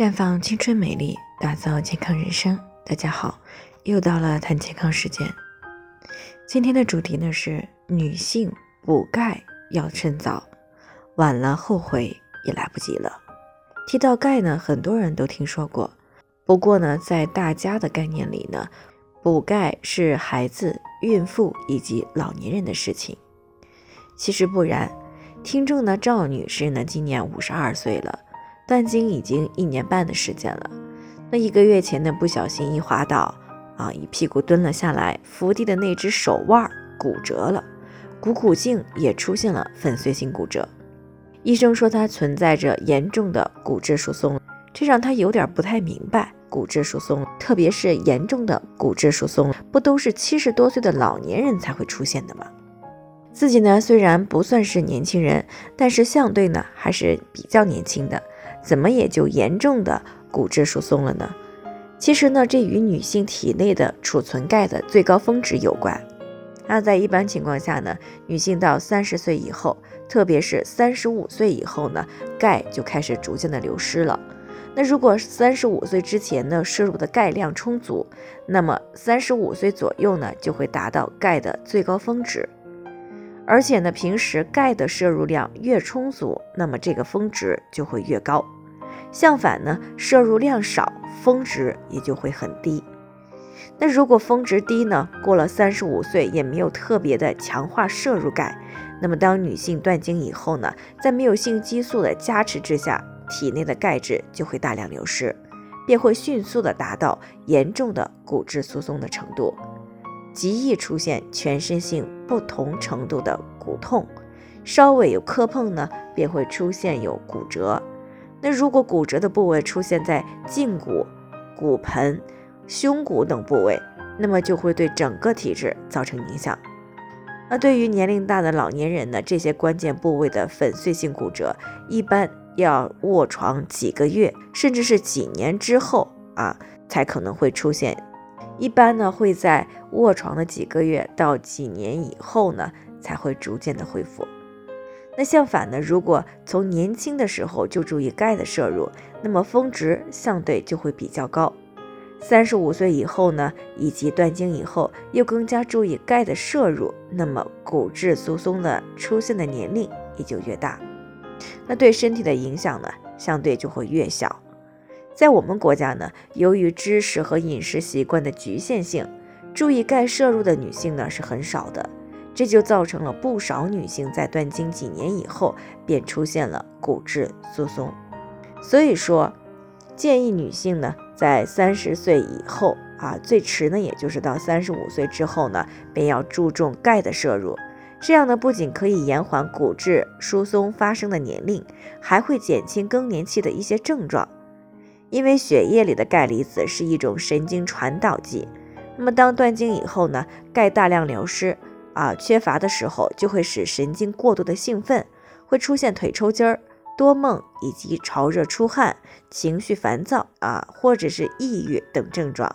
绽放青春美丽，打造健康人生。大家好，又到了谈健康时间。今天的主题呢是女性补钙要趁早，晚了后悔也来不及了。提到钙呢，很多人都听说过，不过呢，在大家的概念里呢，补钙是孩子、孕妇以及老年人的事情。其实不然，听众呢赵女士呢今年五十二岁了。断经已经一年半的时间了，那一个月前呢，不小心一滑倒，啊，一屁股蹲了下来，扶地的那只手腕骨折了，股骨颈也出现了粉碎性骨折。医生说他存在着严重的骨质疏松，这让他有点不太明白，骨质疏松，特别是严重的骨质疏松，不都是七十多岁的老年人才会出现的吗？自己呢，虽然不算是年轻人，但是相对呢，还是比较年轻的。怎么也就严重的骨质疏松了呢？其实呢，这与女性体内的储存钙的最高峰值有关。那在一般情况下呢，女性到三十岁以后，特别是三十五岁以后呢，钙就开始逐渐的流失了。那如果三十五岁之前呢，摄入的钙量充足，那么三十五岁左右呢，就会达到钙的最高峰值。而且呢，平时钙的摄入量越充足，那么这个峰值就会越高。相反呢，摄入量少，峰值也就会很低。那如果峰值低呢，过了三十五岁也没有特别的强化摄入钙，那么当女性断经以后呢，在没有性激素的加持之下，体内的钙质就会大量流失，便会迅速的达到严重的骨质疏松的程度。极易出现全身性不同程度的骨痛，稍微有磕碰呢，便会出现有骨折。那如果骨折的部位出现在胫骨、骨盆、胸骨等部位，那么就会对整个体质造成影响。那对于年龄大的老年人呢，这些关键部位的粉碎性骨折，一般要卧床几个月，甚至是几年之后啊，才可能会出现。一般呢会在卧床的几个月到几年以后呢才会逐渐的恢复。那相反呢，如果从年轻的时候就注意钙的摄入，那么峰值相对就会比较高。三十五岁以后呢，以及断经以后又更加注意钙的摄入，那么骨质疏松的出现的年龄也就越大，那对身体的影响呢相对就会越小。在我们国家呢，由于知识和饮食习惯的局限性，注意钙摄入的女性呢是很少的，这就造成了不少女性在断经几年以后便出现了骨质疏松。所以说，建议女性呢在三十岁以后啊，最迟呢也就是到三十五岁之后呢，便要注重钙的摄入。这样呢，不仅可以延缓骨质疏松发生的年龄，还会减轻更年期的一些症状。因为血液里的钙离子是一种神经传导剂，那么当断经以后呢，钙大量流失啊，缺乏的时候就会使神经过度的兴奋，会出现腿抽筋儿、多梦以及潮热出汗、情绪烦躁啊，或者是抑郁等症状。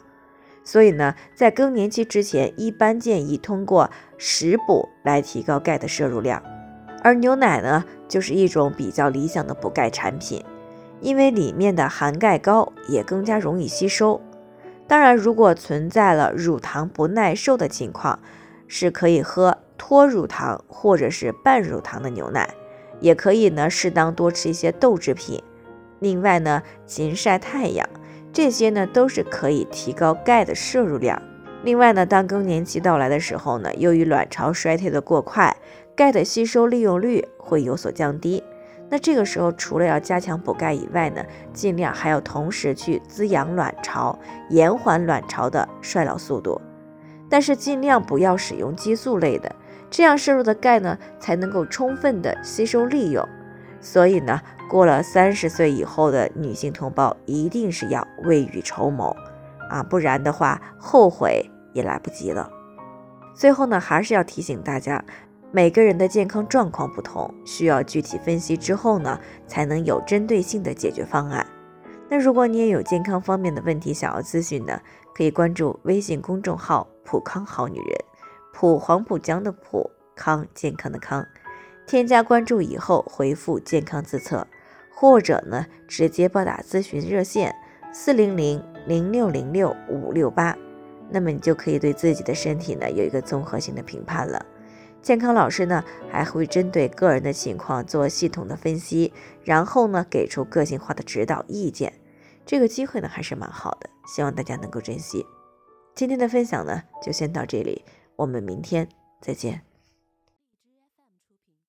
所以呢，在更年期之前，一般建议通过食补来提高钙的摄入量，而牛奶呢，就是一种比较理想的补钙产品。因为里面的含钙高，也更加容易吸收。当然，如果存在了乳糖不耐受的情况，是可以喝脱乳糖或者是半乳糖的牛奶，也可以呢适当多吃一些豆制品。另外呢，勤晒太阳，这些呢都是可以提高钙的摄入量。另外呢，当更年期到来的时候呢，由于卵巢衰退的过快，钙的吸收利用率会有所降低。那这个时候，除了要加强补钙以外呢，尽量还要同时去滋养卵巢，延缓卵巢的衰老速度。但是尽量不要使用激素类的，这样摄入的钙呢才能够充分的吸收利用。所以呢，过了三十岁以后的女性同胞一定是要未雨绸缪啊，不然的话后悔也来不及了。最后呢，还是要提醒大家。每个人的健康状况不同，需要具体分析之后呢，才能有针对性的解决方案。那如果你也有健康方面的问题想要咨询呢，可以关注微信公众号“普康好女人”，普黄浦江的普康健康的康，添加关注以后回复“健康自测”，或者呢直接拨打咨询热线四零零零六零六五六八，那么你就可以对自己的身体呢有一个综合性的评判了。健康老师呢还会针对个人的情况做系统的分析，然后呢给出个性化的指导意见。这个机会呢还是蛮好的，希望大家能够珍惜。今天的分享呢就先到这里，我们明天再见。